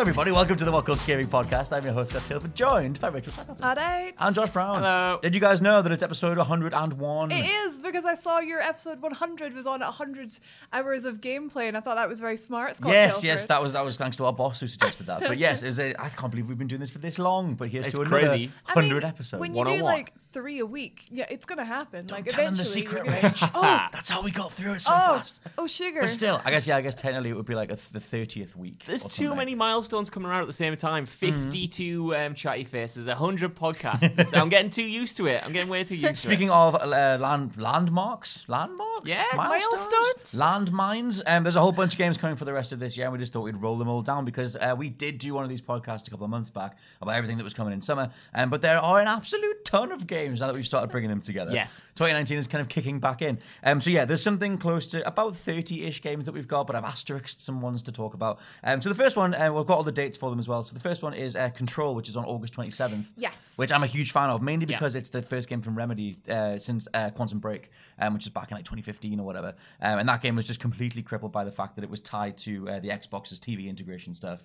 Hello, everybody. Welcome to the What Culture Gaming Podcast. I'm your host, Scott Tilford, joined by Rachel Shackleton Alright. and Josh Brown. Hello. Did you guys know that it's episode 101? It is because I saw your episode 100 was on 100 hours of gameplay, and I thought that was very smart. Scott Yes, Tilford. yes, that was that was thanks to our boss who suggested that. But yes, it was a, I can't believe we've been doing this for this long. But here's It's to another crazy. I 100 mean, episodes. When you do like three a week, yeah, it's gonna happen. like tell them eventually. the secret, you're gonna- Rach. Oh, That's how we got through it so oh, fast. oh, sugar. But still, I guess yeah, I guess technically it would be like a, the 30th week. There's too many many milestones coming around at the same time. Mm-hmm. 52 um, chatty faces, 100 podcasts. So I'm getting too used to it. I'm getting way too used Speaking to it. Speaking of uh, land landmarks, landmarks, Yeah, milestones? landmines. Um, there's a whole bunch of games coming for the rest of this year, and we just thought we'd roll them all down because uh, we did do one of these podcasts a couple of months back about everything that was coming in summer. Um, but there are an absolute ton of games now that we've started bringing them together. Yes. 2019 is kind of kicking back in. Um, so yeah, there's something close to about 30-ish games that we've got, but I've asterisked some ones to talk about. Um, so the first one, uh, we've got all the dates for them as well. So the first one is uh, Control, which is on August 27th. Yes. Which I'm a huge fan of, mainly Yeah. because it's the first game from Remedy uh, since uh, Quantum Break, um, which is back in like 2015 or whatever. Um, and that game was just completely crippled by the fact that it was tied to uh, the Xbox's TV integration stuff,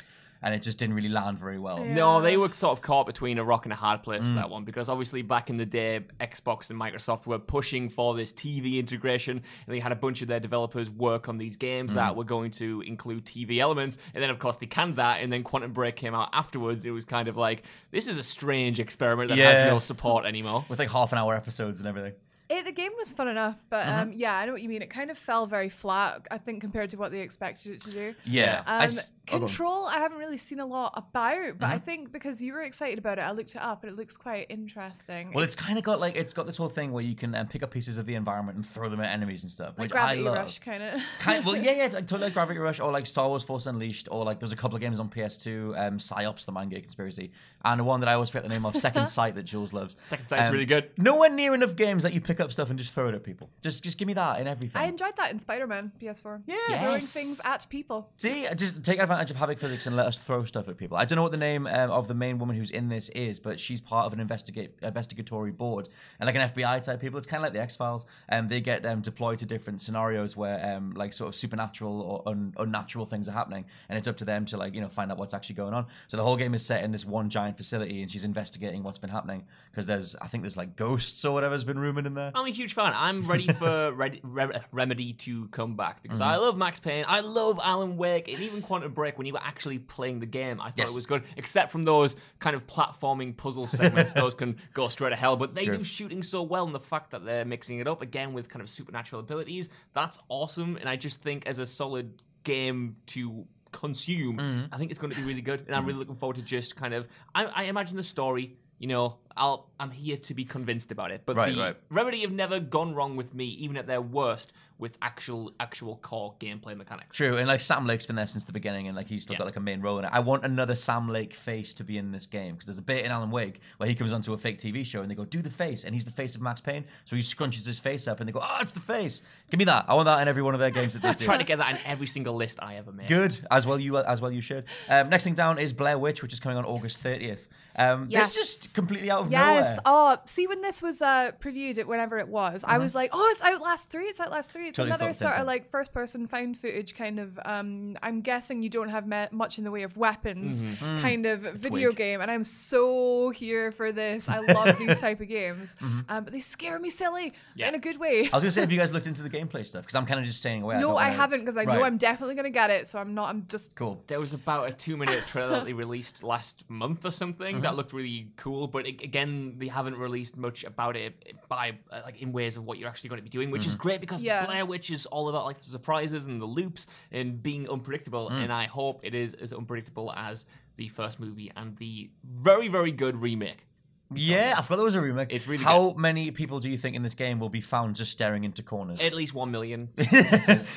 and it just didn't really land very well. No, they were sort of caught between a rock and a hard place Mm. for that one because obviously back in the day, Xbox and Microsoft were pushing for this TV integration, and they had a bunch of their developers work on these games Mm. that were going to include TV elements. And then, of course, they canned that, and then Quantum Break came out afterwards. It was kind of like this is a strange experiment that Yeah. has no support anymore. With like half an hour episodes and everything. It, the game was fun enough, but Mm-hmm. um, yeah, I know what you mean. It kind of fell very flat, I think, compared to what they expected it to do. Yeah. Um, s- go on. Control, I haven't really seen a lot about, but I Mm-hmm. think because you were excited about it, I looked it up and it looks quite interesting. Well, it's kind of got like it's got this whole thing where you can um, pick up pieces of the environment and throw them at enemies and stuff, like which Gravity I love. Rush, kind of. Kind, well, yeah, yeah, like totally like Gravity Rush or like Star Wars Force Unleashed or like there's a couple of games on PS2, um, Psyops, the Manga Conspiracy, and one that I always forget the name of, Second Sight, that Jules loves. Second Sight's Um, really good. Nowhere near enough games that you pick up stuff and just throw it at people. Just, just give me that in everything. I enjoyed that in Spider-Man PS4. Yeah. throwing things at people. See, just take advantage of Havok Physics and let us throw stuff at people. I don't know what the name um, of the main woman who's in this is, but she's part of an investigate investigatory board and like an FBI type people. It's kind of like the X Files, and they get um, deployed to different scenarios where um, like sort of supernatural or un- unnatural things are happening, and it's up to them to like you know find out what's actually going on. So the whole game is set in this one giant facility, and she's investigating what's been happening because there's I think there's like ghosts or whatever's been rumored in there. I'm a huge fan. I'm ready for Red, Re- Remedy to come back because Mm-hmm. I love Max Payne. I love Alan Wake and even Quantum Break when you were actually playing the game. I thought Yes. it was good, except from those kind of platforming puzzle segments. those can go straight to hell, but they do shooting so well, and the fact that they're mixing it up again with kind of supernatural abilities, that's awesome. And I just think as a solid game to consume, Mm-hmm. I think it's going to be really good, and I'm really looking forward to just kind of. I, I imagine the story. You know, I'll I'm here to be convinced about it. But Right, the right. Remedy have never gone wrong with me, even at their worst, with actual actual core gameplay mechanics. True, and like Sam Lake's been there since the beginning, and like he's still Yeah. got like a main role in it. I want another Sam Lake face to be in this game because there's a bit in Alan Wake where he comes onto a fake TV show and they go, "Do the face," and he's the face of Max Payne, so he scrunches his face up and they go, "Oh, it's the face." Give me that. I want that in every one of their games that they do. Trying to get that in every single list I ever made. Good, as well you as well you should. Um, next thing down is Blair Witch, which is coming on August 30th. Um, Yes. This just completely out of nowhere. Yes. nowhere. Oh, see when this was uh, previewed, it whenever it was, I was like, oh, it's Outlast three. It's Outlast three. It's Totally another sort of thing. like first person found footage kind of. Um, I'm guessing you don't have me- much in the way of weapons Mm-hmm. Mm. kind of video twig. game, and I'm so here for this. I love these type of games, Mm-hmm. um, but they scare me silly Yeah. in a good way. I was gonna say, have you guys looked into the gameplay stuff? Because I'm kind of just staying away. no, don't I haven't because I know I'm definitely gonna get it. So I'm not. I'm just. cool. There was about a two minute trailer that they released last month or something Mm-hmm. That looked really cool, but it, again, they haven't released much about it by uh, like in ways of what you're actually going to be doing, which Mm-hmm. is great because Yeah. Blair Witch is all about like the surprises and the loops and being unpredictable. Mm. And I hope it is as unpredictable as the first movie and the very very good remake. Yeah, I forgot there was a remake. It's really How many people do you think in this game will be found just staring into corners? At least one million.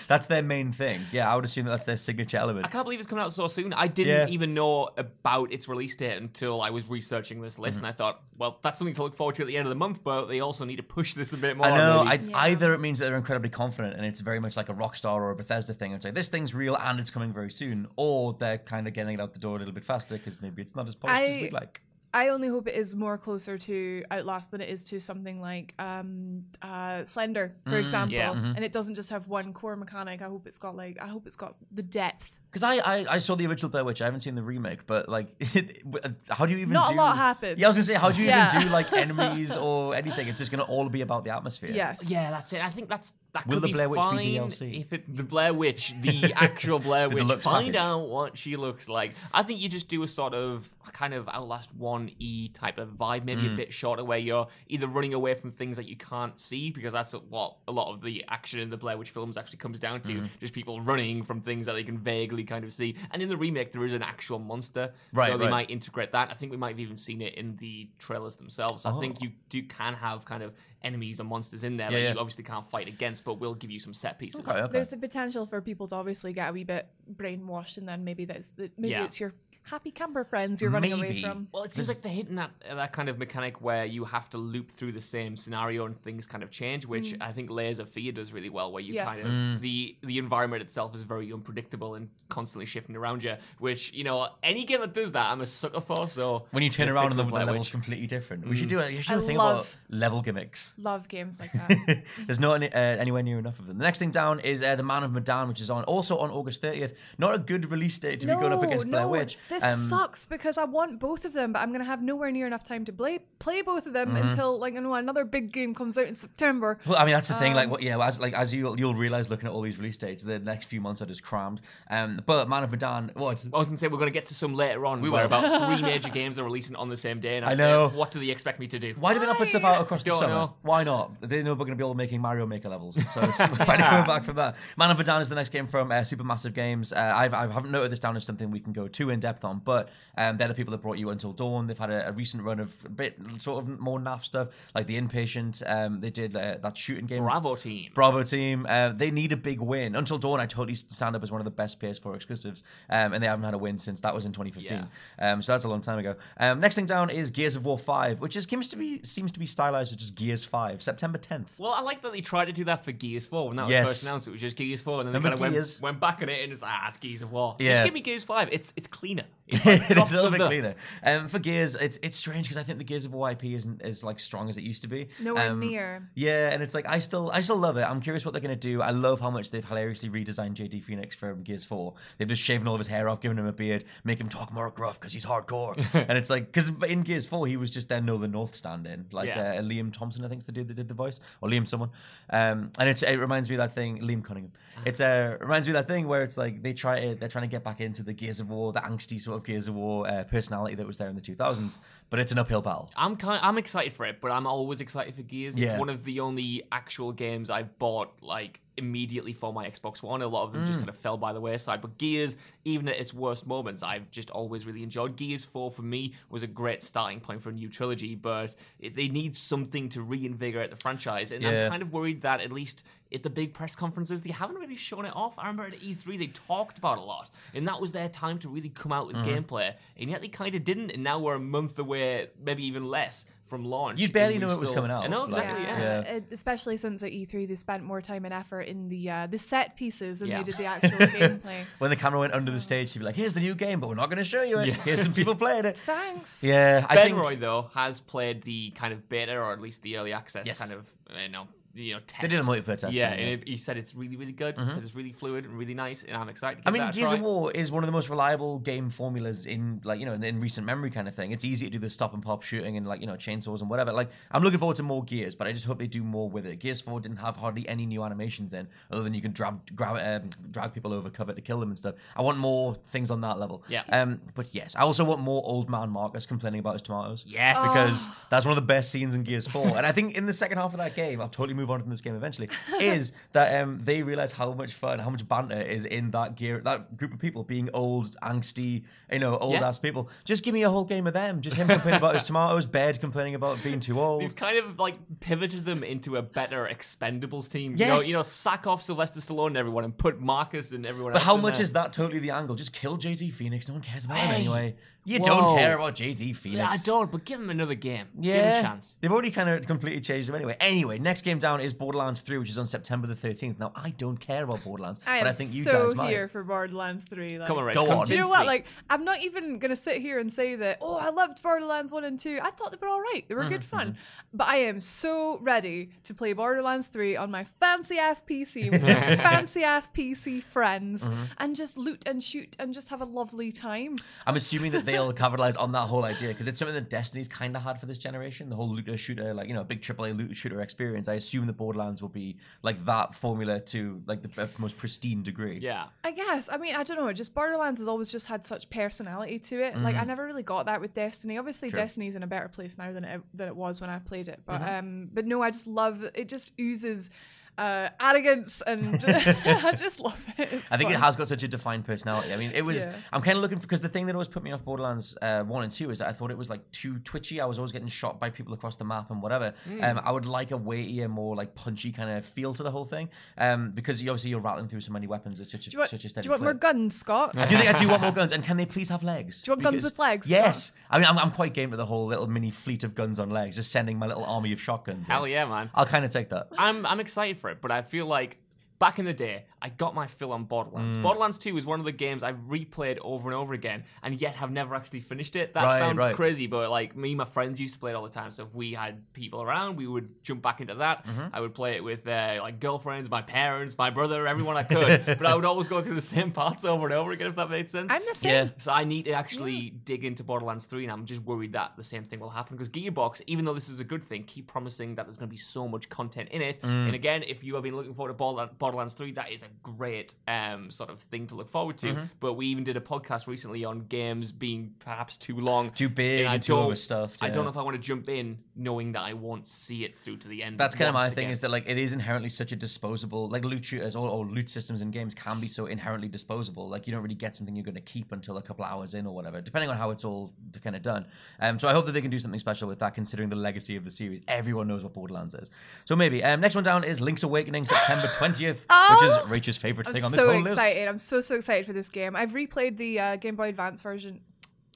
that's their main thing. Yeah, I would assume that that's their signature element. I can't believe it's coming out so soon. I didn't Yeah. even know about its release date until I was researching this Mm-hmm. list, and I thought, well, that's something to look forward to at the end of the month. But they also need to push this a bit more. I know. maybe. I, Either it means that they're incredibly confident and it's very much like a Rockstar or a Bethesda thing and say this thing's real and it's coming very soon, or they're kind of getting it out the door a little bit faster because maybe it's not as polished as I- we'd like. I only hope it is more closer to Outlast than it is to something like um, uh, Slender, for example, yeah. Mm-hmm. and it doesn't just have one core mechanic. I hope it's got like I hope it's got the depth. Because I, I I saw the original Blair Witch. I haven't seen the remake, but like, how do you even? Not a do... lot happens. Yeah, I was gonna say, how do you Yeah. even do like enemies or anything? It's just gonna all be about the atmosphere. Yes. Yeah, that's it. I think that's that Will could the be Blair Witch be DLC? If it's the Blair Witch, the actual Blair Witch, find package. out what she looks like. I think you just do a sort of kind of Outlast One E type of vibe, maybe Mm. a bit shorter, where you're either running away from things that you can't see, because that's what a lot of the action in the Blair Witch films actually comes down to, Mm-hmm. just people running from things that they can vaguely kind of see. And in the remake, there is an actual monster, Right, so they right. might integrate that. I think we might have even seen it in the trailers themselves. I think Oh. you do can have kind of enemies or monsters in there Yeah, that yeah. you obviously can't fight against, but will give you some set pieces. Okay, okay. There's the potential for people to obviously get a wee bit brainwashed, and then maybe that's the, maybe Yeah. it's your happy camper friends you're running away Maybe. from. Well, it seems There's- like they're hitting that uh, that kind of mechanic where you have to loop through the same scenario and things kind of change, which I think Layers of Fear does really well. Where you Yes. kind of Mm. the the environment itself is very unpredictable and constantly shifting around you. Which you know, any game that does that, I'm a sucker for. So When you turn it around fits and the, with the Blair level's Witch. completely different. We should do a, you should I do a thing about love- level gimmicks. Love games like that. There's not any, uh, anywhere near enough of them. The next thing down is uh, the Man of Medan, which is on also on August 30th. Not a good release date to be going up against Blair no, Witch. This Um, sucks because I want both of them, but I'm gonna have nowhere near enough time to play play both of them until like I know another big game comes out in September. Well, I mean that's the thing. Um, Like, what, yeah, as like as you you'll realize looking at all these release dates, the next few months are just crammed. Um, but Man of Medan, what? I was gonna say we're gonna get to some later on. We were about three major games are releasing on the same day, and I I'm know. saying, what do they expect me to do? Why do they not put stuff out across the summer? know. Why not? They know we're going to be all making Mario Maker levels, so it's finally coming back from that. Man of Medan is the next game from uh, Supermassive Games. Uh, I've, I haven't noted this down as something we can go too in depth on, but um, they're the people that brought you Until Dawn. They've had a, a recent run of a bit sort of more naff stuff, like The Inpatient. Um, they did uh, that shooting game. Bravo team. Bravo team. Uh, they need a big win. Until Dawn, I totally stand up as one of the best PS4 exclusives, um, and they haven't had a win since that was in 2015. Um, so that's a long time ago. Um, next thing down is Gears of War 5, which is seems to be seems to be stylized as just Gears 5, September 10th. Well, I like that they tried to do that for Gears 4 when that was Yes. first announced. It was just Gears 4, and then Remember they kind of went, went back on it and it's ah, it's Gears of War. Yeah. Just give me Gears 5. It's it's cleaner. It's, like it a little bit the- cleaner. Um, for Gears, it's it's strange because I think the Gears of War IP isn't as like strong as it used to be. Nowhere Um, near. Yeah, and it's like I still I still love it. I'm curious what they're gonna do. I love how much they've hilariously redesigned JD Fenix from Gears 4. They've just shaven all of his hair off, given him a beard, make him talk more gruff because he's hardcore. and it's like because in Gears 4 he was just their Know the North stand-in, like Yeah. uh, Liam Thompson I think's the dude that did the voice, or Liam someone. Um, and it's it reminds me of that thing Liam Cunningham. It's uh reminds me of that thing where it's like they try to they're trying to get back into the Gears of War, the angsty sort of Gears of War uh, personality that was there in the 2000s, but it's an uphill battle. I'm kind I'm excited for it, but I'm always excited for Gears. Yeah. It's one of the only actual games I've bought like immediately for my Xbox One. A lot of them just kind of fell by the wayside. But Gears, even at its worst moments, I've just always really enjoyed. Gears 4 for me was a great starting point for a new trilogy, but it, they need something to reinvigorate the franchise. And Yeah. I'm kind of worried that at least at the big press conferences, they haven't really shown it off. I remember at E3 they talked about a lot, and that was their time to really come out with Mm-hmm. gameplay, and yet they kind of didn't. And now we're a month away, maybe even less from launch. You'd barely and know it was coming out, I know like- exactly. yeah. Yeah. it- especially since at E3 they spent more time and effort in the uh, the set pieces than Yeah. they did the actual gameplay. When the camera went under the stage, she'd be like, "Here's the new game, but we're not going to show you it. Yeah. Here's some people playing it." Thanks. Yeah, I Ben think Roy though has played the kind of beta or at least the early access Yes. kind of you know you know test. They did a multiplayer test, Yeah, and it, he said it's really really good. He said it's really fluid and really nice, and I'm excited. To I mean, Gears of War is one of the most reliable game formulas in like you know in, in recent memory kind of thing. It's easy to do the stop and pop shooting and like you know chainsaws and whatever. Like I'm looking forward to more Gears, but I just hope they do more with it. Gears 4 didn't have hardly any new animations in, other than you can drag grab um, drag people over cover to kill them and stuff. I want more things on that level. Yeah. Um. But yes, I also want more old man Marcus complaining about his tomatoes. Yes. Because that's one of the best scenes in Gears 4. and I think in the second half of that game, I'll totally move on from this game eventually, is that um, they realize how much fun, how much banter is in that gear, that group of people being old, angsty, you know, old Yeah. ass people. Just give me a whole game of them. Just him complaining about his tomatoes, Baird complaining about being too old. They've kind of like pivoted them into a better Expendables team. You know, Yes. you know, sack off Sylvester Stallone and everyone and put Marcus and everyone But else. how in much there. is that totally the angle? Just kill JD Fenix. No one cares about him anyway. You Whoa. don't care about JD Fenix. Yeah, I don't, but give him another game. Yeah, Give him a chance. They've already kind of completely changed them anyway. Anyway, next game down is Borderlands 3, which is on September the 13th. Now, I don't care about Borderlands, I but I think you so guys might. here for Borderlands 3. Like, Come on, Rach. Go on. Do you know what? Like, I'm not even gonna sit here and say that. Oh, I loved Borderlands one and two. I thought they were all right. They were good Mm-hmm, fun. But I am so ready to play Borderlands three on my fancy ass PC with my fancy ass PC friends Mm-hmm. and just loot and shoot and just have a lovely time. I'm assuming that they'll capitalize on that whole idea because it's something that Destiny's kind of had for this generation. The whole looter shooter, like you know, big AAA looter shooter experience. I assume the Borderlands will be like that formula to like the uh, most pristine degree. Yeah. I guess. I mean, I don't know. Just Borderlands has always just had such personality to it. Like I Mm-hmm. never really got that with Destiny. Obviously, Destiny's in a better place now than it than it was when I played it. But Mm-hmm. um, but no, I just love it. Just oozes. Uh, arrogance and I just love it. It's I think it has got such a defined personality. I mean, it was. Yeah. I'm kind of looking for because the thing that always put me off Borderlands uh, one and two is that I thought it was like too twitchy. I was always getting shot by people across the map and whatever. Hmm. Um, I would like a weightier, more like punchy kind of feel to the whole thing. Um, because you, obviously you're rattling through so many weapons. It's such a, Do you want, such a do you want more guns, Scott? I do think I do want more guns, and can they please have legs? Do you want guns with legs, Yes. I mean, I'm, I'm quite game to the whole little mini fleet of guns on legs, just sending my little army of shotguns. in. Hell yeah, man. I'll kind of take that. I'm I'm excited for it, but I feel like back in the day, I got my fill on Borderlands. Mm. Borderlands 2 is one of the games I've replayed over and over again, and yet have never actually finished it. That Right, sounds right. crazy, but like me and my friends used to play it all the time. So if we had people around, we would jump back into that. Mm-hmm. I would play it with uh, like girlfriends, my parents, my brother, everyone I could. but I would always go through the same parts over and over again, if that made sense. I'm the same. Yeah. So I need to actually dig into Borderlands 3, and I'm just worried that the same thing will happen because Gearbox, even though this is a good thing, keep promising that there's going to be so much content in it. Mm. And again, if you have been looking forward to Borderland- Borderlands 3, that is a great um, sort of thing to look forward to. Mm-hmm. But we even did a podcast recently on games being perhaps too long, Too big I and too don't- overstuffed, I don't know if I want to jump in knowing that I won't see it through to the end. That's kind of my once thing is that like it is inherently such a disposable like loot shooters or, or loot systems in games can be so inherently disposable. Like you don't really get something you're going to keep until a couple hours in or whatever, depending on how it's all kind of done. Um, so I hope that they can do something special with that, considering the legacy of the series. Everyone knows what Borderlands is, so maybe. Um, next one down is Link's Awakening, September twentieth, which is Rachel's favorite I'm thing on this so whole list. excited. I'm so so excited for this game. I've replayed the uh, Game Boy Advance version,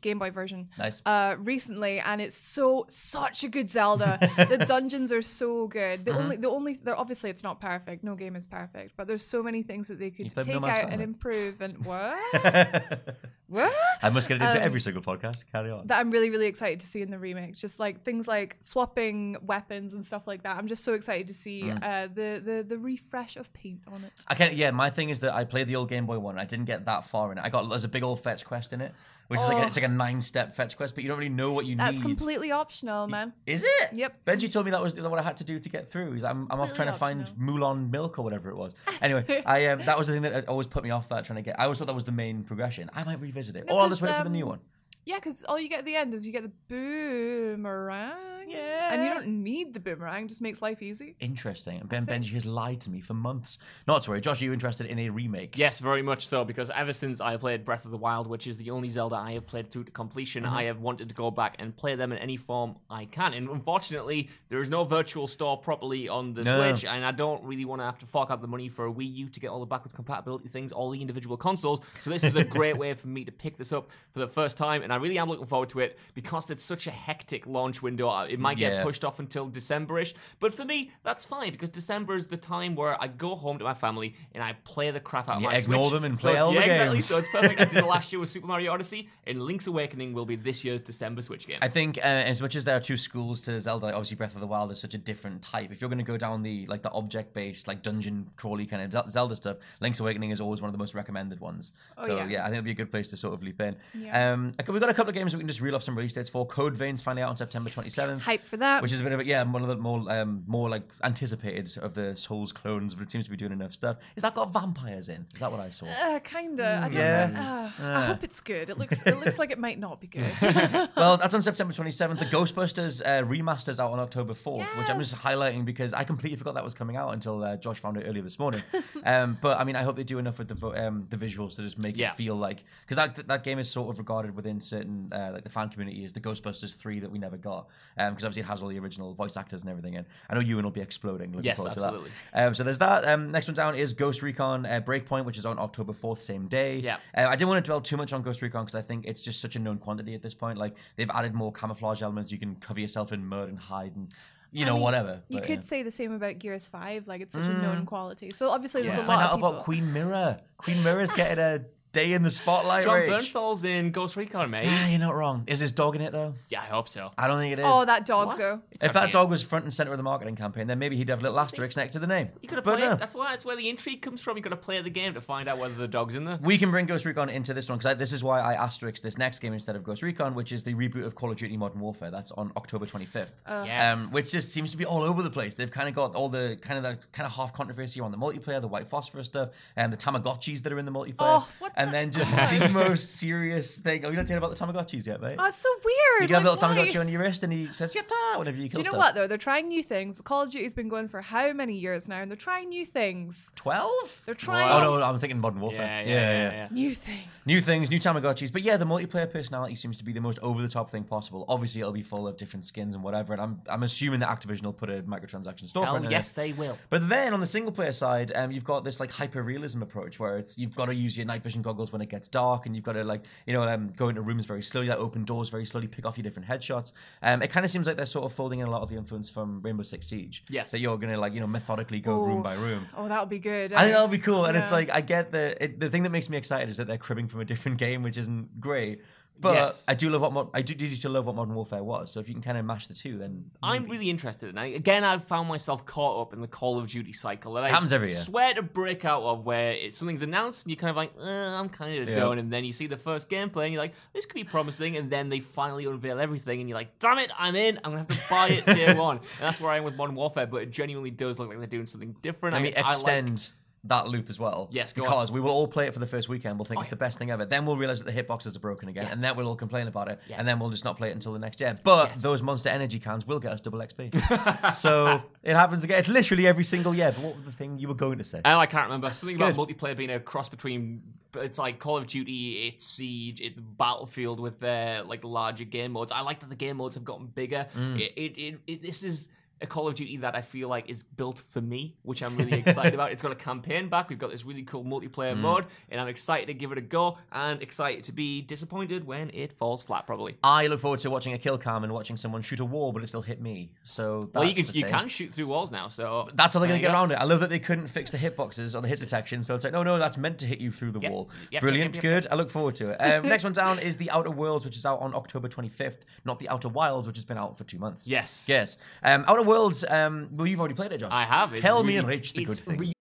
Game Boy version, Nice. uh, recently, and it's so such a good Zelda. the dungeons are so good. The Mm-hmm. only the only they're obviously it's not perfect. No game is perfect, but there's so many things that they could played No take out and improve. And what? what? I must get it into Um, every single podcast. Carry on. that I'm really, really excited to see in the remake. Just like things like swapping weapons and stuff like that. I'm just so excited to see Mm. uh, the, the the refresh of paint on it. I can't. Yeah, my thing is that I played the old Game Boy one. I didn't get that far in it. I got there's a big old fetch quest in it, which is like a, Oh. it's like a nine step fetch quest, but you don't really know what you That's need. That's completely optional, man. Is it? Yep. Benji told me that was what I had to do to get through. He's like, I'm, I'm off trying to find Moulin Milk or whatever it was. Anyway, I um, that was the thing that always put me off that trying to get. I always thought that was the main progression. I might revisit it, No, or I'll just wait for the new um, one. Yeah, because all you get at the end is you get the boomerang. Yeah. And you don't need the boomerang, just makes life easy. Interesting. And Ben Benji has lied to me for months. Not to worry, Josh. Are you interested in a remake? Yes, very much so, because ever since I played Breath of the Wild, which is the only Zelda I have played through to completion, Mm-hmm. I have wanted to go back and play them in any form I can. And unfortunately, there is no virtual store properly on the No. Switch, and I don't really want to have to fork out the money for a Wii U to get all the backwards compatibility things, all the individual consoles. So this is a great way for me to pick this up for the first time, and I really am looking forward to it because it's such a hectic launch window. It might get Yeah. pushed off until Decemberish. But for me, that's fine because December is the time where I go home to my family and I play the crap out of You my ignore Switch. them and play it's- all yeah, the exactly. games. So it's perfect. I did it last year with Super Mario Odyssey, and Link's Awakening will be this year's December Switch game. I think uh, as much as there are two schools to Zelda, like, obviously Breath of the Wild is such a different type. If you're going to go down the like the object based, like dungeon crawly kind of Zelda stuff, Link's Awakening is always one of the most recommended ones. Oh, so yeah. yeah. I think it'd be a good place to sort of leap in. Yeah. Um, okay, we've got a couple of games we can just reel off some release dates for. Code Vein's finally out on September 27th. Hype for that. Which is a bit of a, yeah, one of the more um, more like anticipated of the Souls clones, but it seems to be doing enough stuff. Is that got vampires in? Is that what I saw? Uh, kinda. I don't Yeah. know. Uh, I hope it's good. It looks. It looks like it might not be good. well, that's on September 27th. The Ghostbusters uh, remaster's out on October 4th, which I'm just highlighting because I completely forgot that was coming out until uh, Josh found it earlier this morning. um, but I mean, I hope they do enough with the um, the visuals to just make Yeah. it feel like because that that game is sort of regarded within certain uh, like the fan community as the Ghostbusters 3 that we never got because obviously it has all the original voice actors and everything in. I know Ewan will be exploding. Looking Yes, forward absolutely. to that. Um, so there's that. Um, next one down is Ghost Recon uh, Breakpoint, which is on October 4th, same day. Yeah. Uh, I didn't want to dwell too much on Ghost Recon because I think it's just such a known quantity at this point. Like they've added more camouflage elements. You can cover yourself in mud and hide and you I know mean, whatever. You But, could yeah. say the same about Gears Five. Like it's such a known quality. So obviously there's Yeah. a Find out of people. about Queen Mirror. Queen Mirror's getting a day in the spotlight. Jon Rach. Bernthal's in Ghost Recon, mate. Ah, you're not wrong. Is his dog in it though? yeah, I hope so. I don't think it is. Oh, that dog What? though. if that dog was front and center of the marketing campaign, then maybe he'd have a little asterisk next to the name. You gotta But play no. it. That's why. That's where the intrigue comes from. You gotta play the game to find out whether the dog's in there. We can bring Ghost Recon into this one because this is why I asterisk this next game instead of Ghost Recon, which is the reboot of Call of Duty Modern Warfare. That's on October 25th. Yes. Um, which just seems to be all over the place. They've kind of got all the kind of the kind of half controversy on the multiplayer, the white phosphorus stuff, and the Tamagotchis that are in the multiplayer, Oh, what and then just the most serious thing. Oh, you not hearing about the Tamagotchis yet, mate? Oh, it's so weird. you get a little why? Tamagotchi on your wrist, and he says "Yatta" whenever you kill. Do you know stuff. what though? They're trying new things. Call of Duty's been going for how many years now, and they're trying new things. Twelve? They're trying Oh no, I'm thinking Modern Warfare. Yeah, yeah, yeah. yeah. new things. New things, new Tamagotchis. But yeah, the multiplayer personality seems to be the most over the top thing possible. Obviously, it'll be full of different skins and whatever. And I'm, I'm assuming that Activision will put a microtransaction storefront Hell, in yes, it. they will. But then on the single player side, um, you've got this like hyper realism approach where it's you've got to use your night vision goggles when it gets dark, and you've got to like you know um, go into rooms very slowly, like open doors very slowly, pick off your different headshots. Um, it kind of seems like they're sort of folding in a lot of the influence from Rainbow Six Siege. Yes. that you're gonna like you know methodically go room by room. Oh, that'll be good. I think eh? that'll be cool, and it's like I get the it, the thing that makes me excited is that they're cribbing from a different game, which isn't great. But Yes. I do love what Mod- I do, to love what Modern Warfare was. So if you can kind of mash the two, then I'm really interested. And I, again, I've found myself caught up in the Call of Duty cycle. And I Happens every year. swear to break out of where it, something's announced and you're kind of like, uh, I'm kind of Yeah. done. And then you see the first gameplay and you're like, this could be promising. And then they finally unveil everything and you're like, damn it, I'm in. I'm going to have to buy it day one. And that's where I am with Modern Warfare. But it genuinely does look like they're doing something different. Let me I, I like- extend that loop as well. Yes, go on. because we will all play it for the first weekend. We'll think it's the best thing ever. Then we'll realize that the hitboxes are broken again, and then we'll all complain about it. Yeah. And then we'll just not play it until the next year. But Yes. those Monster Energy cans will get us double XP. so it happens again. It's literally every single year. But what was the thing you were going to say? Oh, I can't remember. Something about multiplayer being a cross between. It's like Call of Duty, it's Siege, it's Battlefield with their like larger game modes. I like that the game modes have gotten bigger. Mm. It, it, it, it, this is a Call of Duty that I feel like is built for me, which I'm really excited about. It's got a campaign back. We've got this really cool Mm. multiplayer mode, and I'm excited to give it a go and excited to be disappointed when it falls flat. Probably. I look forward to watching a kill cam and watching someone shoot a wall, but it still hit me. So that's well, you can you can shoot through walls now, so That's how they're going to get go. around it. I love that they couldn't fix the hitboxes or the hit detection. So it's like, no, no, that's meant to hit you through the Yep, wall. yep, Brilliant, yep, good. I look forward to it. Um, next one down is The Outer Worlds, which is out on October 25th, not The Outer Wilds, which has been out for two months. Yes. Yes. Um, Outer Worlds, um, well, you've already played it, Josh. I have. It's Tell me really- and Rach the good it's thing. really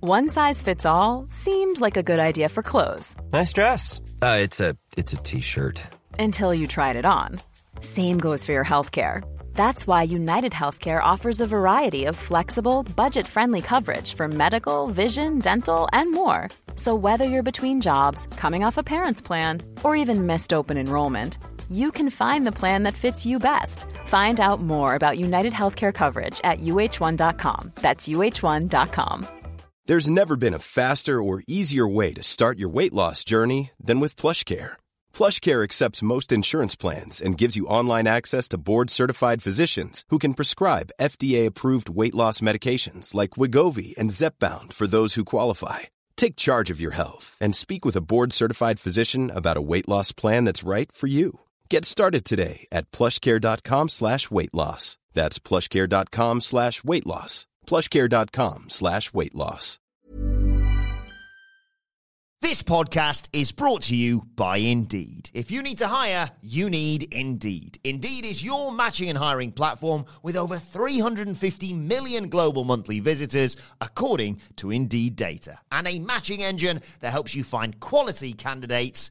One size fits all seemed like a good idea for clothes Nice dress. Uh, it's a it's a t-shirt. until you tried it on. Same goes for your healthcare. That's why United Healthcare offers a variety of flexible, budget friendly coverage for medical, vision, dental, and more. So, whether you're between jobs, coming off a parent's plan, or even missed open enrollment, you can find the plan that fits you best. Find out more about United Healthcare coverage at uh1.com. That's uh1.com. There's never been a faster or easier way to start your weight loss journey than with PlushCare. PlushCare accepts most insurance plans and gives you online access to board-certified physicians who can prescribe FDA-approved weight loss medications like Wegovy and Zepbound for those who qualify. Take charge of your health and speak with a board-certified physician about a weight loss plan that's right for you. Get started today at plushcare.com slash weight loss. That's plushcare.com slash weight loss. plushcare.com slash weight loss. This podcast is brought to you by Indeed. If you need to hire, you need Indeed. Indeed is your matching and hiring platform with over 350 million global monthly visitors, according to Indeed data, and a matching engine that helps you find quality candidates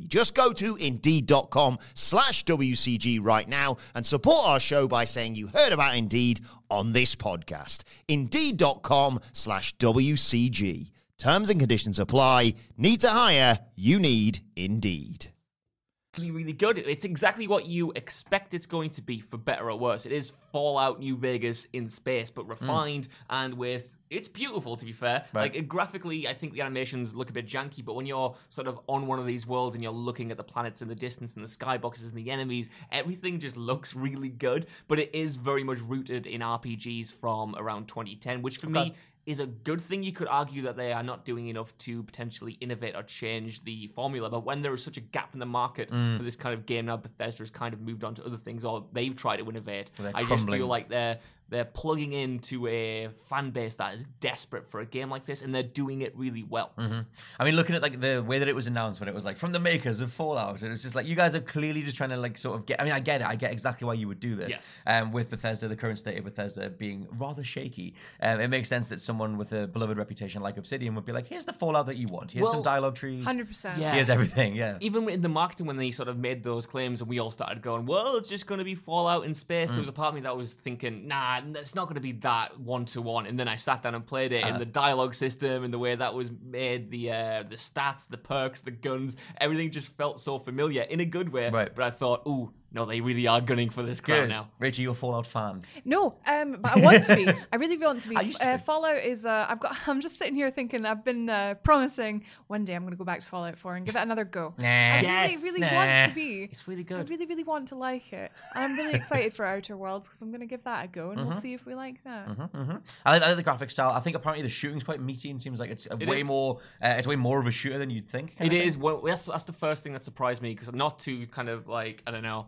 Just go to indeed.com slash WCG right now and support our show by saying you heard about Indeed on this podcast. Indeed.com slash WCG. Terms and conditions apply. Need to hire? You need Indeed. really, really good. It's exactly what you expect it's going to be, for better or worse. It is Fallout New Vegas in space, but refined mm. and with. It's beautiful, to be fair. Right. Like graphically, I think the animations look a bit janky, but when you're sort of on one of these worlds and you're looking at the planets in the distance and the skyboxes and the enemies, everything just looks really good. But it is very much rooted in RPGs from around 2010, which for me is a good thing. You could argue that they are not doing enough to potentially innovate or change the formula. But when there is such a gap in the market Mm. for this kind of game now, Bethesda has kind of moved on to other things or they've tried to innovate. I just feel like they're they're plugging into a fan base that is desperate for a game like this, and they're doing it really well. Mm-hmm. I mean, looking at like the way that it was announced when it was like from the makers of Fallout, it was just like you guys are clearly just trying to like sort of get. I mean, I get it. I get exactly why you would do this. Yes. Um, with Bethesda, the current state of Bethesda being rather shaky, um, it makes sense that someone with a beloved reputation like Obsidian would be like, "Here's the Fallout that you want. Here's some dialogue trees. 100%. Yeah. Here's everything." Yeah. Even in the marketing, when they sort of made those claims, and we all started going, "Well, it's just going to be Fallout in space." Mm. There was a part of me that was thinking, "Nah, it's not going to be that one to one." And then I sat down and played Uh. it, and the dialogue system and the way that was made, the uh, the stats, the perks, the guns, everything just felt so familiar in a good way. Right. But I thought, "Ooh, no, they really are gunning for this crowd Good. now." Rachel, you're a Fallout fan. No, um, but I want to be. I really want to be. I used to Uh, be. Fallout is. Uh, I've got. I'm just sitting here thinking. I've been uh, promising one day I'm going to go back to Fallout 4 and give it another go. Nah. I Yes. really, really Nah. want to be. It's really good. I really, really want to like it. And I'm really excited for Outer Worlds because I'm going to give that a go and Mm-hmm. we'll see if we like that. hmm I, like, I like the graphic style. I think apparently the shooting's quite meaty and seems like it's a It way is. more. Uh, it's way more of a shooter than you'd think. kind It of thing. is. Well, that's that's the first thing that surprised me because not to kind of like I don't know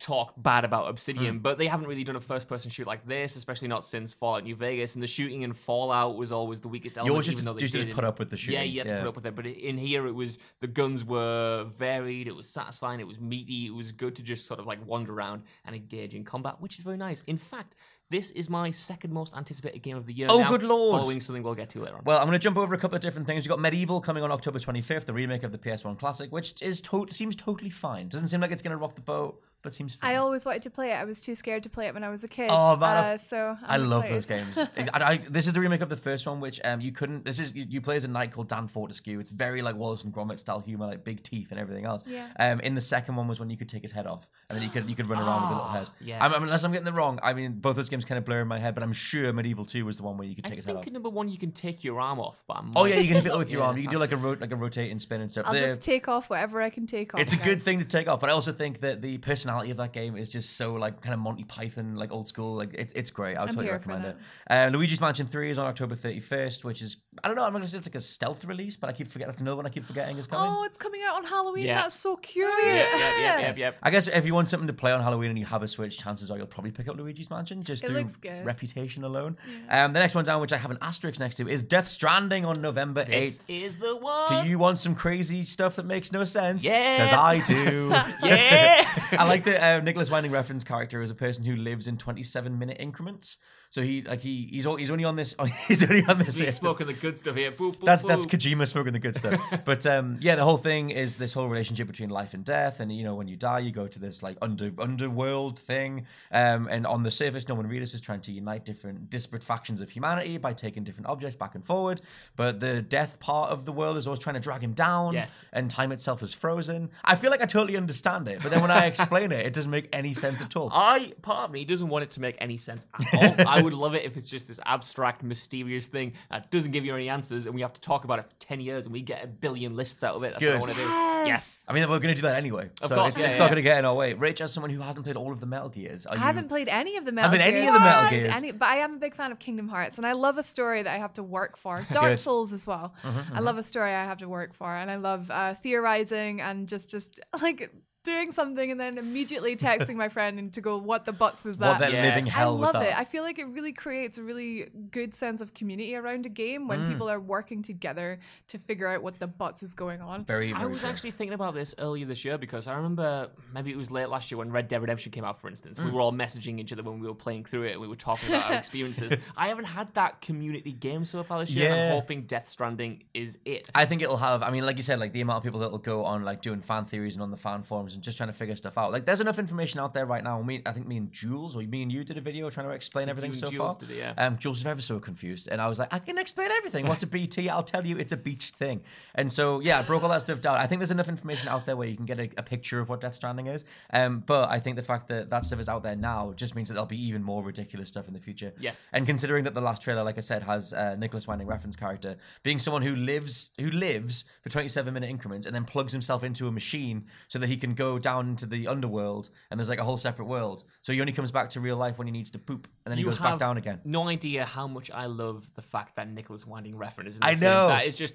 talk bad about Obsidian, Hmm. but they haven't really done a first-person shoot like this, especially not since Fallout New Vegas. And the shooting in Fallout was always the weakest element. always just- they just- just put up with the shooting. Yeah, you had to put up with it. But in here, it was the guns were varied. It was satisfying. It was meaty. It was good to just sort of like wander around and engage in combat, which is very nice. In fact. This is my second most anticipated game of the year. Oh, now, good lord. Following something we'll get to later on. Well, I'm going to jump over a couple of different things. We've got MediEvil coming on October 25th, the remake of the PS1 classic, which is to- seems totally fine. Doesn't seem like it's going to rock the boat, but seems fine. I always wanted to play it. I was too scared to play it when I was a kid. Oh, man, Uh, so I I'm love excited. those games. I, I, this is the remake of the first one, which um you couldn't. This is you, you play as a knight called Dan Fortesque. It's very like Wallace and Gromit style humor, like big teeth and everything else. Yeah. Um, in the second one was when you could take his head off, and then you could you could run around with a little Ah, head. yeah. I mean, unless I'm getting the wrong. I mean, both those games kind of blur in my head, but I'm sure MediEvil Two was the one where you could I take his head think off. in number one you can take your arm off, but I'm Oh yeah, you can hit it with your Yeah, arm. You can do like a that's- ro- like a rotate and spin and stuff. I'll The- just take off whatever I can take off. it's a good thing to take off, but I also think that the personality of that game is just so like kind of Monty Python, like old school. Like it's it's great. I would I'm totally recommend it. Uh, Luigi's Mansion Three is on October 31st, which is I don't know. I'm not gonna say it's like a stealth release, but I keep forgetting. That's another one I keep forgetting is coming. Oh, it's coming out on Halloween. Yeah. That's so cute. Yep, yep, yep, yep, yep. I guess if you want something to play on Halloween and you have a Switch, chances are you'll probably pick up Luigi's Mansion just It through looks good. reputation alone. Um, the next one down, which I have an asterisk next to, is Death Stranding on November This 8th. is the one. Do you want some crazy stuff that makes no sense? Yeah. Because I do. Yeah. I like that uh, Nicolas Winding Refn's character is a person who lives in 27 minute increments. So he like he he's o- he's only on this he's only on this. He's smoking the good stuff here. Boop, boop, That's that's. Kojima smoking the good stuff. but um, yeah, the whole thing is this whole relationship between life and death, and you know when you die, you go to this like under underworld thing, um, and on the surface, Norman Reedus is trying to unite different disparate factions of humanity by taking different objects back and forward. But the death part of the world is always trying to drag him down. Yes. And time itself is frozen. I feel like I totally understand it, but then when I explain it, it doesn't make any sense at all. I part of me doesn't want it to make any sense at all. I would love it if it's just this abstract, mysterious thing that doesn't give you any answers, and we have to talk about it for ten years, and we get a billion lists out of it. That's Good. what I want to do. Yes. I mean, we're going to do that anyway. Of so course, it's, yeah, it's yeah. not going to get in our way. Rich, as someone who hasn't played all of the Metal Gears, are I you... haven't played any of the Metal Gears. I Haven't Gears. any of the Metal Gears? Any, but I am a big fan of Kingdom Hearts, and I love a story that I have to work for. Dark Souls as well. Mm-hmm, I love a story I have to work for, and I love uh, theorizing and just just like doing something and then immediately texting my friend and to go, "What the butts was that?" What that living hell I was love that? it. I feel like it really creates a really good sense of community around a game when Mm. people are working together to figure out what the butts is going on. very, I was true. actually thinking about this earlier this year because I remember maybe it was late last year when Red Dead Redemption came out, for instance. Mm. We were all messaging each other when we were playing through it. We were talking about our experiences. I haven't had that community game so far this year. Yeah. I'm hoping Death Stranding is it. I think it'll have. I mean, like you said, like the amount of people that will go on like doing fan theories and on the fan forums and just trying to figure stuff out. Like, there's enough information out there right now. Me, I think me and Jules or me and you did a video trying to explain everything so far. Jules did it, yeah. Um, Jules was ever so confused, and I was like, I can explain everything. What's a BT? I'll tell you, it's a beached thing. And so yeah, I broke all that stuff down. I think there's enough information out there where you can get a, a picture of what Death Stranding is. Um, but I think the fact that that stuff is out there now just means that there'll be even more ridiculous stuff in the future. Yes. And considering that the last trailer, like I said, has uh, Nicolas Winding Refn's character being someone who lives who lives for 27 minute increments and then plugs himself into a machine so that he can go down into the underworld and there's like a whole separate world. So he only comes back to real life when he needs to poop and then he You goes back have down again. No idea how much I love the fact that Nicolas Winding Refn is in I this know. Game. That is just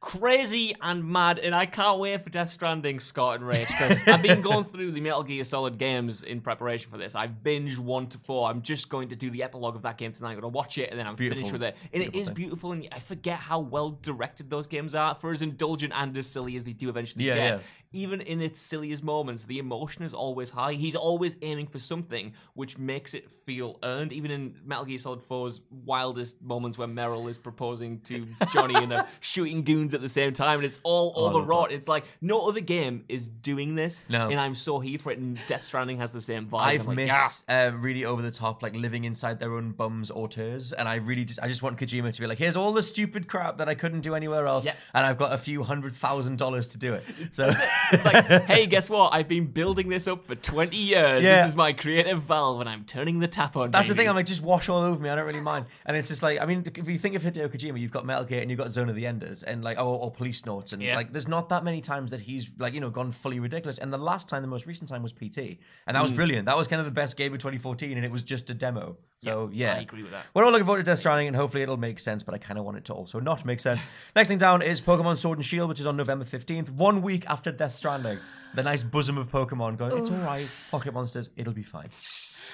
crazy and mad, and I can't wait for Death Stranding, Scott and Rach, because I've been going through the Metal Gear Solid games in preparation for this. I've binged one to four. I'm just going to do the epilogue of that game tonight. I'm going to watch it, and then I'm beautiful. finished with it. And it Beautiful is thing. beautiful, and I forget how well directed those games are. For as indulgent and as silly as they do eventually Yeah, get, yeah. Even in its silliest moments, the emotion is always high. He's always aiming for something which makes it feel earned. Even in Metal Gear Solid 4's wildest moments where Meryl is proposing to Johnny and they're shooting goons at the same time, and it's all Oh, overwrought. It's like no other game is doing this. No. And I'm so here for it, and Death Stranding has the same vibe. I've like, missed uh, really over the top, like living inside their own bums auteurs, and I really just, I just want Kojima to be like, here's all the stupid crap that I couldn't do anywhere else, Yep. and I've got a few hundred thousand dollars to do it. So It's like, hey, guess what? I've been building this up for 20 years. Yeah. This is my creative valve, and I'm turning the tap on. That's the thing. I'm like, just wash all over me. I don't really mind. And it's just like, I mean, if you think of Hideo Kojima, you've got Metal Gear and you've got Zone of the Enders and like, oh, or Policenauts, and Yeah. like, there's not that many times that he's like, you know, gone fully ridiculous. And the last time, the most recent time was PT, and that was Mm. brilliant. That was kind of the best game of 2014, and it was just a demo. So yeah, I agree with that. We're all looking forward to Death Stranding, and hopefully it'll make sense. But I kind of want it to also not make sense. Next thing down is Pokemon Sword and Shield, which is on November 15th, one week after Death Stranding. The nice bosom of Pokemon going, it's all right, Pocket Monsters, it'll be fine.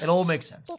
It all makes sense.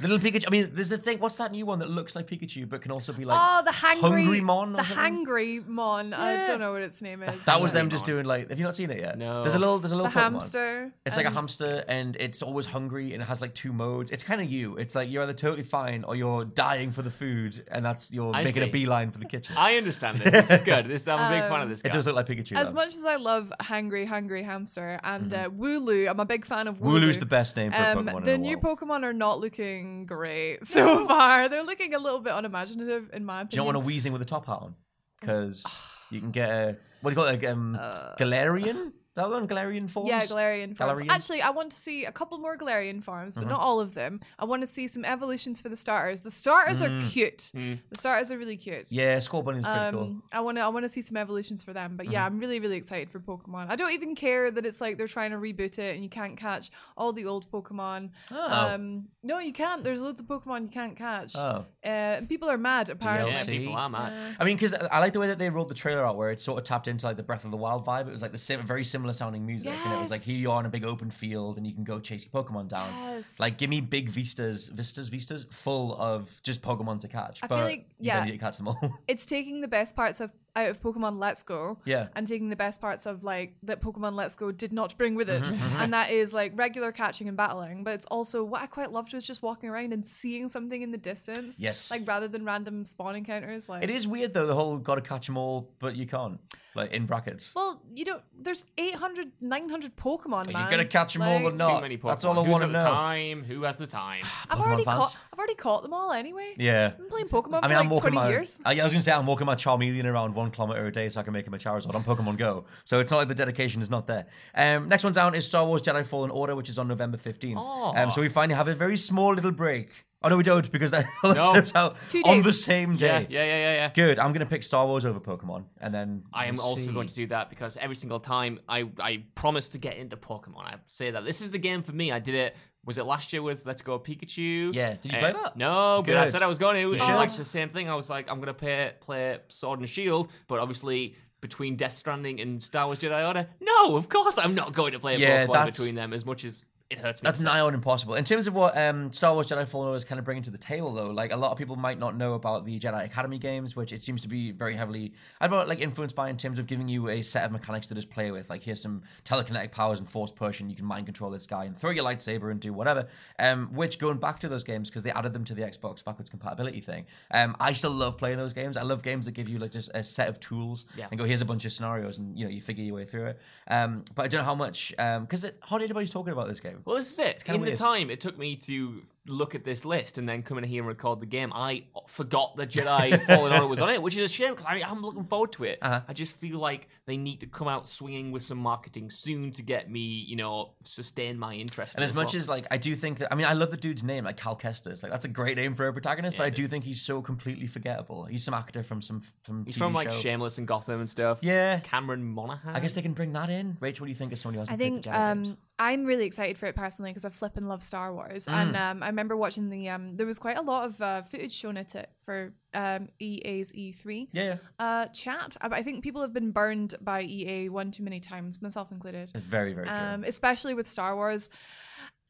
Little Pikachu. I mean, there's the thing. What's that new one that looks like Pikachu but can also be like oh, the hangry, Hungry Mon? The something? hangry mon. I Yeah. don't know what its name is. That was them just doing like. Have you not seen it yet? No. There's a little. There's a It's little a Pokemon. hamster. It's like a and- hamster, and it's always hungry, and it has like two modes. It's kind of you. It's like you're either totally fine or you're dying for the food, and that's you're I making a see. beeline for the kitchen. I understand this. This is good. This I'm a big fan of um, this guy. it does look like Pikachu. As though. much as I love Hangry Hungry Hamster and uh, Wooloo, I'm a big fan of Wooloo. Mm-hmm. Wooloo's the best name for a Um, Pokemon. the a new while. Pokemon are not looking great so far. They're looking a little bit unimaginative, in my opinion. Do you not want a Weezing with a top hat on? Because you can get a what do you call it? Like, um, Galarian. Is that one Galarian forms? Uh, Yeah, Galarian forms. Galarian? Actually, I want to see a couple more Galarian forms, but not all of them. I want to see some evolutions for the starters. The starters are cute. The starters are really cute. Yeah, Scorbunny's pretty cool. Um, I want to I want to see some evolutions for them, but yeah, I'm really really excited for Pokemon. I don't even care that it's like they're trying to reboot it and you can't catch all the old Pokemon. Oh. Um, no, you can't. There's loads of Pokemon you can't catch. Oh. Uh, people are mad apparently. yeah, DLC. people are mad. I mean, because I like the way that they rolled the trailer out, where it sort of tapped into like the Breath of the Wild vibe. It was like the same, very similar sounding music, and it was like here you are in a big open field, and you can go chase your Pokemon down. Yes. Like, give me big vistas, vistas, vistas, full of just Pokemon to catch. I but feel like- you yeah. to catch them all. It's taking the best parts of out of Pokemon Let's Go. Yeah. And taking the best parts of like that Pokemon Let's Go did not bring with it. Mm-hmm, And that is like regular catching and battling. But it's also what I quite loved was just walking around and seeing something in the distance. Yes. Like rather than random spawn encounters. Like It is weird though, the whole gotta catch them all, but you can't. Like in brackets. Well, you don't there's 800, 900 Pokemon, Are man. you gonna catch them all or not? Too many Pokemon. That's all I want to got the know. time? Who has the time? I've Pokemon already fans. caught I've already caught them all anyway. Yeah. I've been playing Pokemon I mean, for I'm like 20 my. years. I, I was gonna say I'm walking my Charmeleon around one kilometer a day so I can make him a Charizard on Pokemon Go. So it's not like the dedication is not there. Um, next one down is Star Wars Jedi Fallen Order, which is on November 15th. Um, so we finally have a very small little break. Oh no, we don't because that all No. stuff's out on the same day. yeah, yeah, yeah, yeah. Good. I'm gonna pick Star Wars over Pokemon, and then I am we'll also see. going to do that because every single time I I promise to get into Pokemon, I say that this is the game for me. I did it. Was it last year with Let's Go Pikachu? Yeah. Did you play that? No, but I said I was going to. It should. like the same thing. I was like, I'm going to play play Sword and Shield, but obviously between Death Stranding and Star Wars Jedi Order, no, of course I'm not going to play a Yeah, Pokemon between them as much as it hurts me. That's nigh on impossible. In terms of what um, Star Wars Jedi Fallen Order is kind of bringing to the table, though, like a lot of people might not know about the Jedi Academy games, which it seems to be very heavily, I don't know, like influenced by in terms of giving you a set of mechanics to just play with. Like here's some telekinetic powers and force push, and you can mind control this guy and throw your lightsaber and do whatever. Um, which going back to those games because they added them to the Xbox backwards compatibility thing. Um, I still love playing those games. I love games that give you like just a set of tools Yeah. and go here's a bunch of scenarios and you know you figure your way through it. Um, but I don't know how much because hardly anybody's talking about this game. Well, this is it. In the weird. time it took me to look at this list and then come in here and record the game, I forgot that Jedi Fallen Order was on it, which is a shame because I'm looking forward to it. Uh-huh. I just feel like they need to come out swinging with some marketing soon to get me, you know, sustain my interest. for And as much lot. as like I do think that I mean I love the dude's name like Cal Kestis like that's a great name for a protagonist Yeah, but I do is. think he's so completely forgettable. He's some actor from some from he's TV from like show. Shameless and Gotham and stuff. Yeah. Cameron Monaghan. I guess they can bring that in. Rachel, what do you think of someone who hasn't I think the um, I'm really excited for it personally because I flip and love Star Wars, and um, I remember watching the. Um, there was quite a lot of uh, footage shown at it for um, EA's E3 Yeah, yeah. uh, chat. I I think people have been burned by EA one too many times, myself included. It's very very true. Um, especially with Star Wars.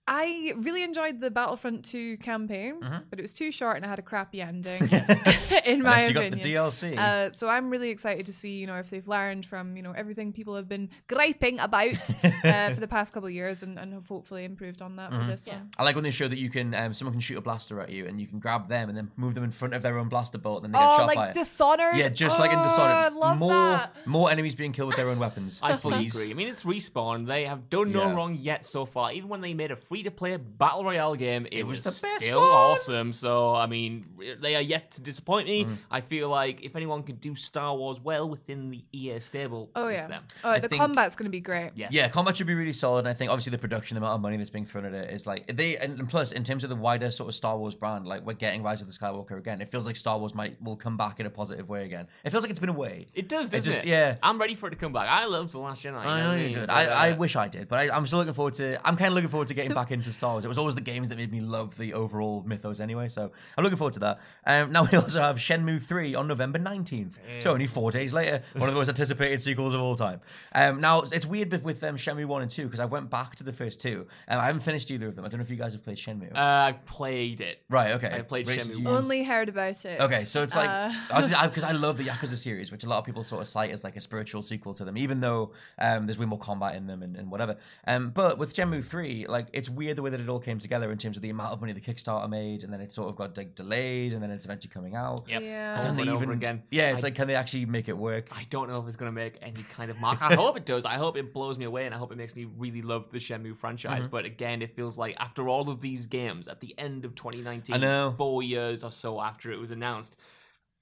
I really enjoyed the Battlefront 2 campaign, but it was too short and it had a crappy ending. in my Unless you got opinion. the DLC. Uh, so I'm really excited to see, you know, if they've learned from, you know, everything people have been griping about uh, for the past couple of years and, and have hopefully improved on that Mm-hmm. for this one. I like when they show that you can um, someone can shoot a blaster at you and you can grab them and then move them in front of their own blaster bolt and then they get Oh, shot by like it. Dishonored. Yeah, just like in Oh, I Dishonored. love more that. more enemies being killed with their own weapons. I fully agree. I mean, it's respawn. They have done no Yeah. wrong yet so far. Even when they made a free-to-play a battle royale game, it, It was was, the best still one. awesome. So, I mean, they are yet to disappoint Mm. me. I feel like if anyone can do Star Wars well within the EA stable, Oh, it's yeah. them. Oh, I the think- combat's going to be great. Yes. Yeah, combat should be really solid, and I think obviously the production, the amount of money that's being thrown at it is like they, and, and plus in terms of the wider sort of Star Wars brand, like we're getting Rise of the Skywalker again. It feels like Star Wars might will come back in a positive way again. It feels like it's been away. It does, doesn't just- it? yeah. I'm ready for it to come back. I loved The Last Jedi. I know what you mean? did. But, I, I uh, wish I did, but I, I'm still looking forward to. I'm kind of looking forward to getting back into Star Wars. It was always the games that made me love the overall mythos anyway. So I'm looking forward to that. Um, now we also have Shenmue 3 on November 19th. So only four days later, one of the most anticipated sequels of all time. Um, now it's weird with, with um, Shenmue 1 and 2 because I went back to the first two. Um, I haven't finished either of them. I don't know if you guys have played Shenmue. Uh, I played it. right. Okay. I played Rachel, Shenmue you- 1. Only heard about it. Okay, so it's like Uh, because I, love the Yakuza series, which a lot of people sort of cite as like a spiritual sequel to them, even though um, there's way more combat in them and, and whatever. Um, but with Shenmue three, like it's weird the way that it all came together in terms of the amount of money the Kickstarter made, and then it sort of got like delayed, and then it's eventually coming out. Yep. Yeah. Can Over they and over again. Yeah, it's I- like can they actually make it work? I don't know if it's going to make any kind of mark. I hope it does. I hope it blows me away, and I hope it makes me really love the Shenmue franchise. Mm-hmm. But again, it feels like after all of these games, at the end of 2019, I know. four years or so after it was announced,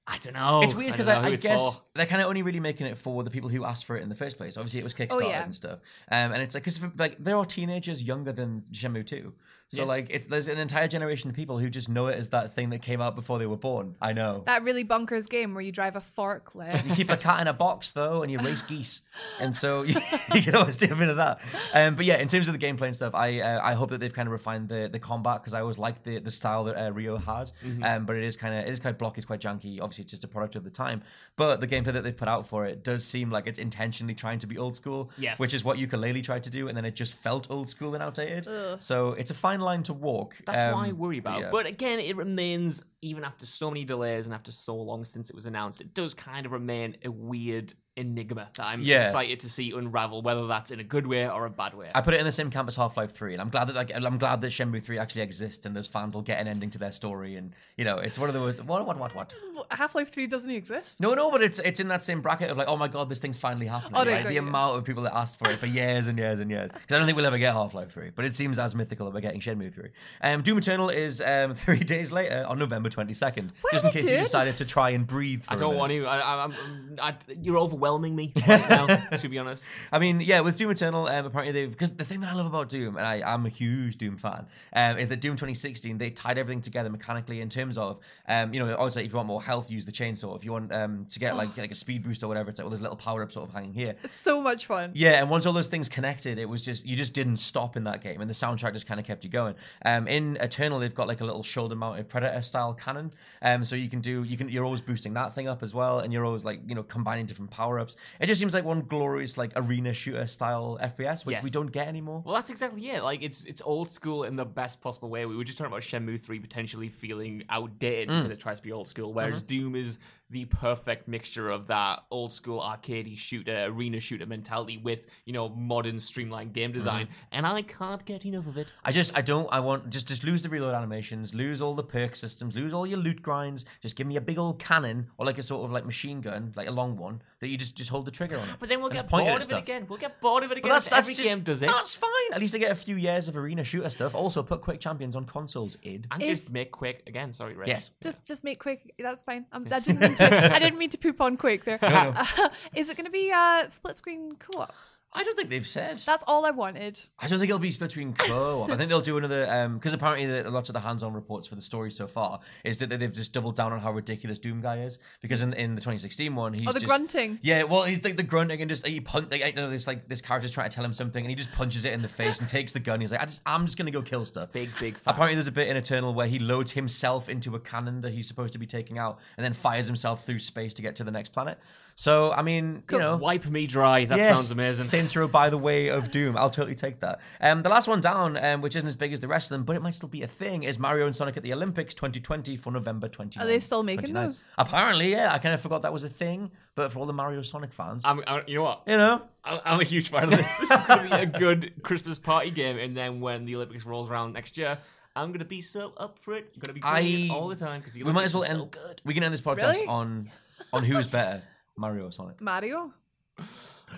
I don't know. it's weird because don't I, I, guess for. they're kind of only really making it for the people who asked for it in the first place. Obviously, it was Kickstarter Oh, yeah. and stuff, um, and it's like because like there are teenagers younger than Shenmue two, so Yeah. like it's there's an entire generation of people who just know it as that thing that came out before they were born. I know. that really bunkers game where you drive a forklift. You keep a cat in a box though, and you race geese, and so you, you can always do a bit of that. Um, but yeah, in terms of the gameplay and stuff, I uh, I hope that they've kind of refined the the combat because I always liked the the style that uh, Ryo had. Mm-hmm. Um, but it is kind of it is quite blocky, it's quite janky. Obviously, it's just a product of the time. But the gameplay that they've put out for it does seem like it's intentionally trying to be old school. Yes. which is what Yooka-Laylee tried to do, and then it just felt old school and outdated. So it's a fine line to walk. That's what I Um, worry about. yeah. But again, it remains even after so many delays and after so long since it was announced, it does kind of remain a weird enigma that I'm Yeah. excited to see unravel, whether that's in a good way or a bad way. I put it in the same camp as Half Life Three, and I'm glad that like, I'm glad that Shenmue Three actually exists, and those fans will get an ending to their story, and you know, it's one of those what what what what. Half Life Three doesn't exist. No, no, but it's it's in that same bracket of like, oh my god, this thing's finally happening. Oh, no, right? The you. amount of people that asked for it for years and years and years. Because I don't think we'll ever get Half Life 3, but it seems as mythical that we're getting Shenmue 3. Um, Doom Eternal is um, three days later on November 22nd. just in we case you decided to try and breathe. For I a don't minute. want to. I, I, I'm, I, you're overwhelming me right now, to be honest. I mean, yeah, with Doom Eternal, um, apparently they because the thing that I love about Doom, and I, I'm a huge Doom fan, um, is that Doom 2016 they tied everything together mechanically in terms of, um, you know, obviously if you want more health, use the chainsaw. If you want um to get like like a speed boost or whatever, it's like well, there's a little power up sort of hanging here. So much fun. Yeah, and once all those things connected, it was just you just didn't stop in that game, and the soundtrack just kind of kept you going. Um, in Eternal, they've got like a little shoulder-mounted Predator style cannon, um, so you can do you can you're always boosting that thing up as well, and you're always like you know combining different power-ups. It just seems like one glorious like arena shooter style FPS, which we don't get anymore. Well, that's exactly it. Like it's it's old school in the best possible way. We were just talking about Shenmue three potentially feeling outdated Mm. because it tries to be old school, whereas Mhm. Doom is the perfect mixture of that old school arcadey shooter, arena shooter mentality with you know modern streamlined game design, Mm-hmm. and I can't get enough of it. I just I don't I want just just lose the reload animations, lose all the perk systems, lose all your loot grinds. Just give me a big old cannon or like a sort of like machine gun, like a long one that you just just hold the trigger on it. But then we'll get bored of it stuff. again. We'll get bored of it again. Well, that's, that's every just- game does it. That's fine. At least I get a few years of arena shooter stuff. Also, put Quake Champions on consoles. Id. And Is- just make Quake again. Sorry, Rach. Yes. Just just make Quake. That's fine. Um, I didn't mean to. I didn't mean to poop on Quake there. No, is it going to be uh, split screen co-op? I don't think they've said. That's all I wanted. I don't think it'll be split between co-op. I think they'll do another um, because apparently the, lot of the hands-on reports for the story so far is that they've just doubled down on how ridiculous Doom guy is. Because in, in the 2016 one, he's oh, the just, grunting. Yeah, well, he's like the grunting and just he punch. Like, I know this like this character's trying to tell him something and he just punches it in the face and takes the gun. He's like, I just I'm just gonna go kill stuff. Big big. Fan. Apparently, there's a bit in Eternal where he loads himself into a cannon that he's supposed to be taking out, and then fires himself through space to get to the next planet. So, I mean, you know, Wipe me dry. That Yes, sounds amazing. Saints Row by the way of Doom. I'll totally take that. Um, the last one down, um, which isn't as big as the rest of them, but it might still be a thing, is Mario and Sonic at the Olympics 2020 for November 29th. Are they still making 29th. those? Apparently, yeah. I kind of forgot that was a thing, but for all the Mario Sonic fans, I'm, I, you know what? you know, I- I'm a huge fan of this. This is going to be a good Christmas party game, and then when the Olympics rolls around next year, I'm going to be so up for it. I'm going to be playing it all the time because we might as well end. so good. We can end this podcast Really? on on who's better, Mario or Sonic. Mario. I,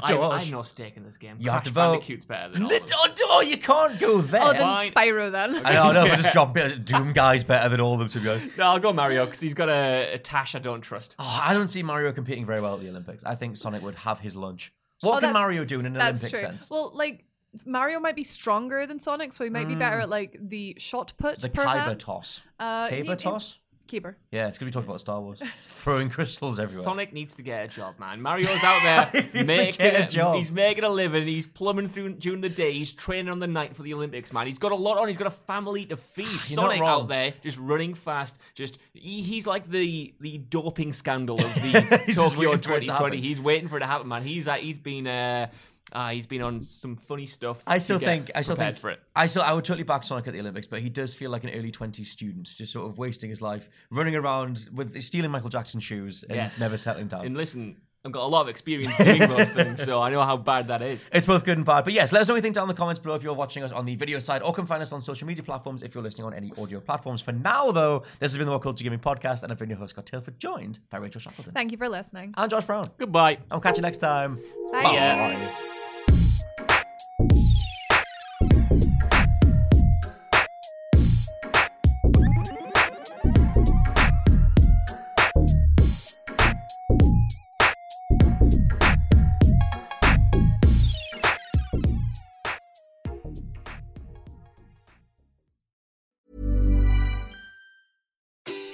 I Josh. have no stake in this game. You have to vote. Bandicoot's better than all of them. Oh, oh, you can't go there. Oh, then Fine. Spyro then. I know, I know, but just drop it. Doom guy's better than all of them, to be honest. No, I'll go Mario because he's got a, a Tash I don't trust. Oh, I don't see Mario competing very well at the Olympics. I think Sonic would have his lunch. What Oh, can that- Mario do in an That's Olympic true. sense? Well, like Mario might be stronger than Sonic, so he might be better Mm. at like the shot put. The perhaps. Kyber toss. Uh, he- Kyber he- toss? Kyber. Yeah, it's going to be talking about Star Wars. Throwing crystals everywhere. Sonic needs to get a job, man. Mario's out there He needs to making get a job. He's making a living. He's plumbing through during the day. He's training on the night for the Olympics, man. He's got a lot on. He's got a family to feed. You're not Sonic wrong. out there just running fast. Just he, he's like the the doping scandal of the Tokyo waiting for it to 2020. He's waiting for it to happen, man. He's uh, he's been uh, uh he's been on some funny stuff. I still think I still think for it. I still I would totally back Sonic at the Olympics, but he does feel like an early 20s student, just sort of wasting his life running around with stealing Michael Jackson shoes and Yes. never settling down. And listen, I've got a lot of experience doing those things, so I know how bad that is. It's both good and bad. But yes, let us know what you think down in the comments below if you're watching us on the video side or come find us on social media platforms if you're listening on any audio platforms. For now, though, this has been the What Culture Gaming Podcast, and I've been your host, Scott Tailford, joined by Rachel Shackleton. Thank you for listening. and Josh Brown. Goodbye. I'll catch you next time. Bye. Bye.